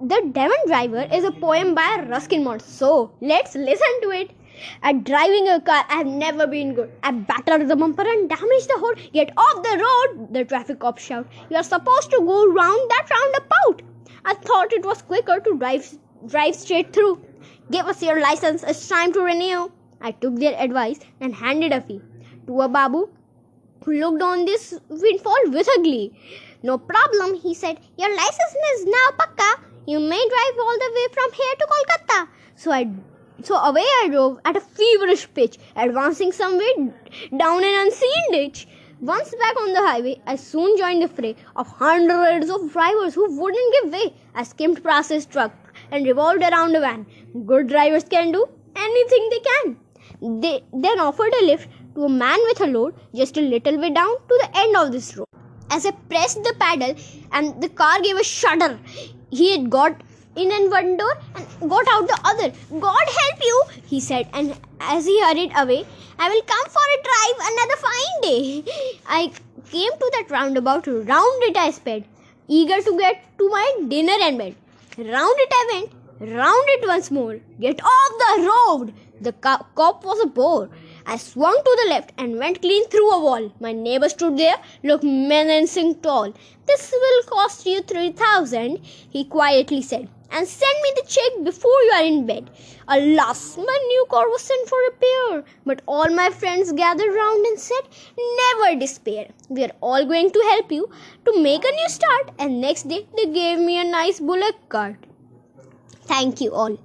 The Demon Driver is a poem by Ruskin Bond. So let's listen to it. At driving a car, I've never been good. I battered the bumper and damaged the whole. Get off the road! The traffic cop shout. You are supposed to go round that roundabout. I thought it was quicker to drive drive straight through. Give us your license. It's time to renew. I took their advice and handed a fee to a babu looked on this windfall with a glee. No problem, he said. Your license is now pakka. You may drive all the way from here to Kolkata. So I so away I drove at a feverish pitch, advancing some way down an unseen ditch. Once back on the highway, I soon joined the fray of hundreds of drivers who wouldn't give way. I skimmed past his truck and revolved around a van. Good drivers can do anything they can. They then offered a lift to a man with a load just a little way down to the end of this road. As I pressed the pedal and the car gave a shudder, he had got in and one door and got out the other. God help you, he said, and as he hurried away, I will come for a drive another fine day. I came to that roundabout, round it I sped, eager to get to my dinner and bed. Round it I went, round it once more. Get off the road! The cop was a bore. I swung to the left and went clean through a wall. My neighbor stood there, looked menacing tall. This will cost you three thousand, he quietly said, and send me the check before you are in bed. Alas, my new car was sent for repair. But all my friends gathered round and said, Never despair. We are all going to help you to make a new start. And next day, they gave me a nice bullock cart. Thank you all.